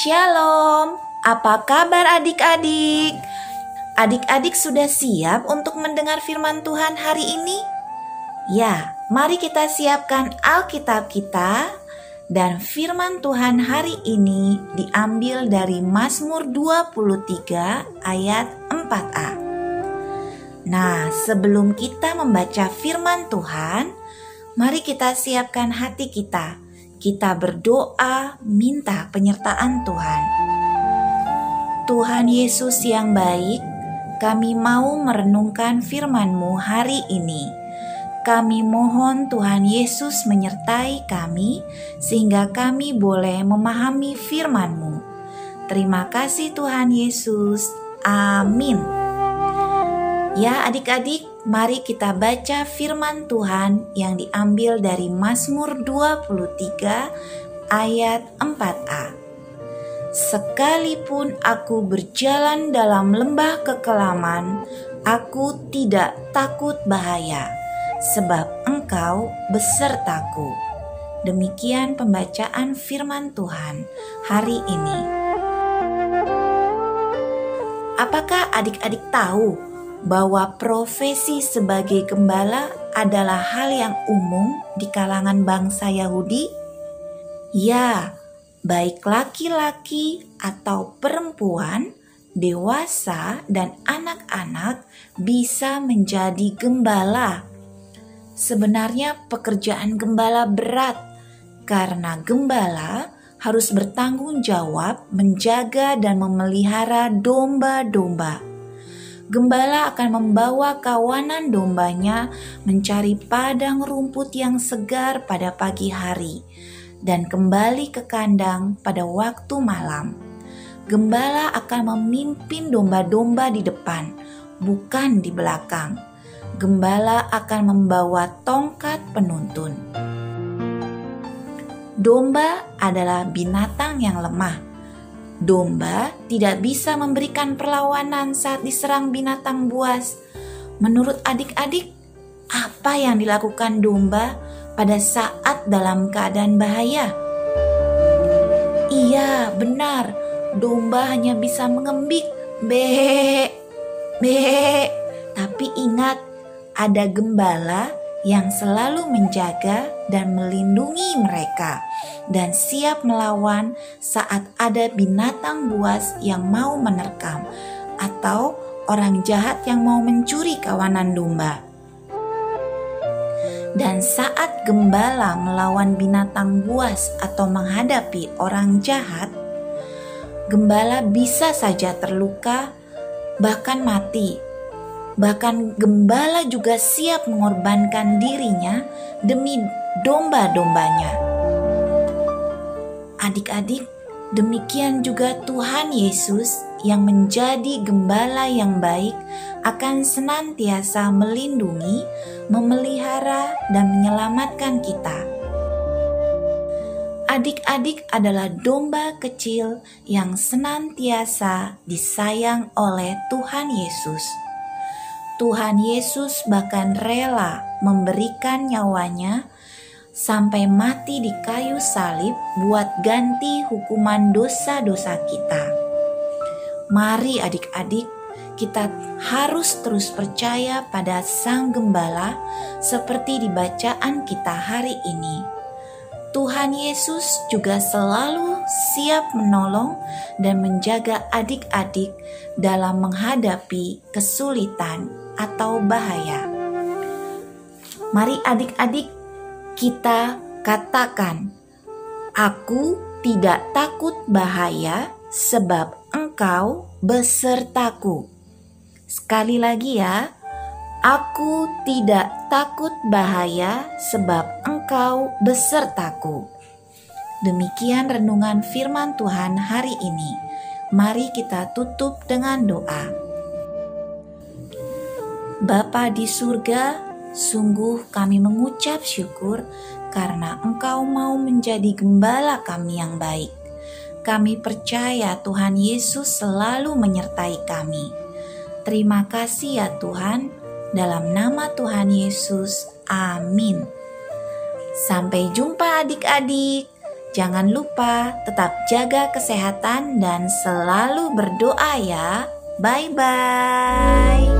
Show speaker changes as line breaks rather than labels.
Shalom, apa kabar adik-adik? Adik-adik sudah siap untuk mendengar firman Tuhan hari ini? Ya, mari kita siapkan Alkitab kita dan firman Tuhan hari ini diambil dari Mazmur 23 ayat 4a. Nah, sebelum kita membaca firman Tuhan, mari kita siapkan hati kita kita berdoa minta penyertaan Tuhan. Tuhan Yesus yang baik, kami mau merenungkan firman-Mu hari ini. Kami mohon Tuhan Yesus menyertai kami sehingga kami boleh memahami firman-Mu. Terima kasih Tuhan Yesus. Amin. Ya adik-adik, Mari kita baca firman Tuhan yang diambil dari Mazmur 23 ayat 4a. Sekalipun aku berjalan dalam lembah kekelaman, aku tidak takut bahaya, sebab engkau besertaku. Demikian pembacaan firman Tuhan hari ini. Apakah adik-adik tahu bahwa profesi sebagai gembala adalah hal yang umum di kalangan bangsa Yahudi? Ya, baik laki-laki atau perempuan, dewasa, dan anak-anak bisa menjadi gembala. Sebenarnya, pekerjaan gembala berat karena gembala harus bertanggung jawab menjaga dan memelihara domba-domba gembala akan membawa kawanan dombanya mencari padang rumput yang segar pada pagi hari dan kembali ke kandang pada waktu malam. Gembala akan memimpin domba-domba di depan, bukan di belakang. Gembala akan membawa tongkat penuntun. Domba adalah binatang yang lemah Domba tidak bisa memberikan perlawanan saat diserang binatang buas. Menurut adik-adik, apa yang dilakukan domba pada saat dalam keadaan bahaya? Iya, benar. Domba hanya bisa mengembik, be, be. Tapi ingat, ada gembala yang selalu menjaga dan melindungi mereka dan siap melawan saat ada binatang buas yang mau menerkam atau orang jahat yang mau mencuri kawanan domba. Dan saat gembala melawan binatang buas atau menghadapi orang jahat, gembala bisa saja terluka, bahkan mati Bahkan gembala juga siap mengorbankan dirinya demi domba-dombanya. Adik-adik, demikian juga Tuhan Yesus yang menjadi gembala yang baik akan senantiasa melindungi, memelihara, dan menyelamatkan kita. Adik-adik adalah domba kecil yang senantiasa disayang oleh Tuhan Yesus. Tuhan Yesus bahkan rela memberikan nyawanya sampai mati di kayu salib buat ganti hukuman dosa-dosa kita. Mari adik-adik, kita harus terus percaya pada Sang Gembala seperti di bacaan kita hari ini. Tuhan Yesus juga selalu siap menolong dan menjaga adik-adik dalam menghadapi kesulitan atau bahaya. Mari adik-adik kita katakan, Aku tidak takut bahaya sebab engkau besertaku. Sekali lagi ya, Aku tidak takut bahaya sebab engkau besertaku. Demikian renungan firman Tuhan hari ini. Mari kita tutup dengan doa. Bapa di surga, sungguh kami mengucap syukur karena Engkau mau menjadi gembala kami yang baik. Kami percaya Tuhan Yesus selalu menyertai kami. Terima kasih ya Tuhan, dalam nama Tuhan Yesus. Amin. Sampai jumpa adik-adik. Jangan lupa tetap jaga kesehatan dan selalu berdoa ya. Bye bye.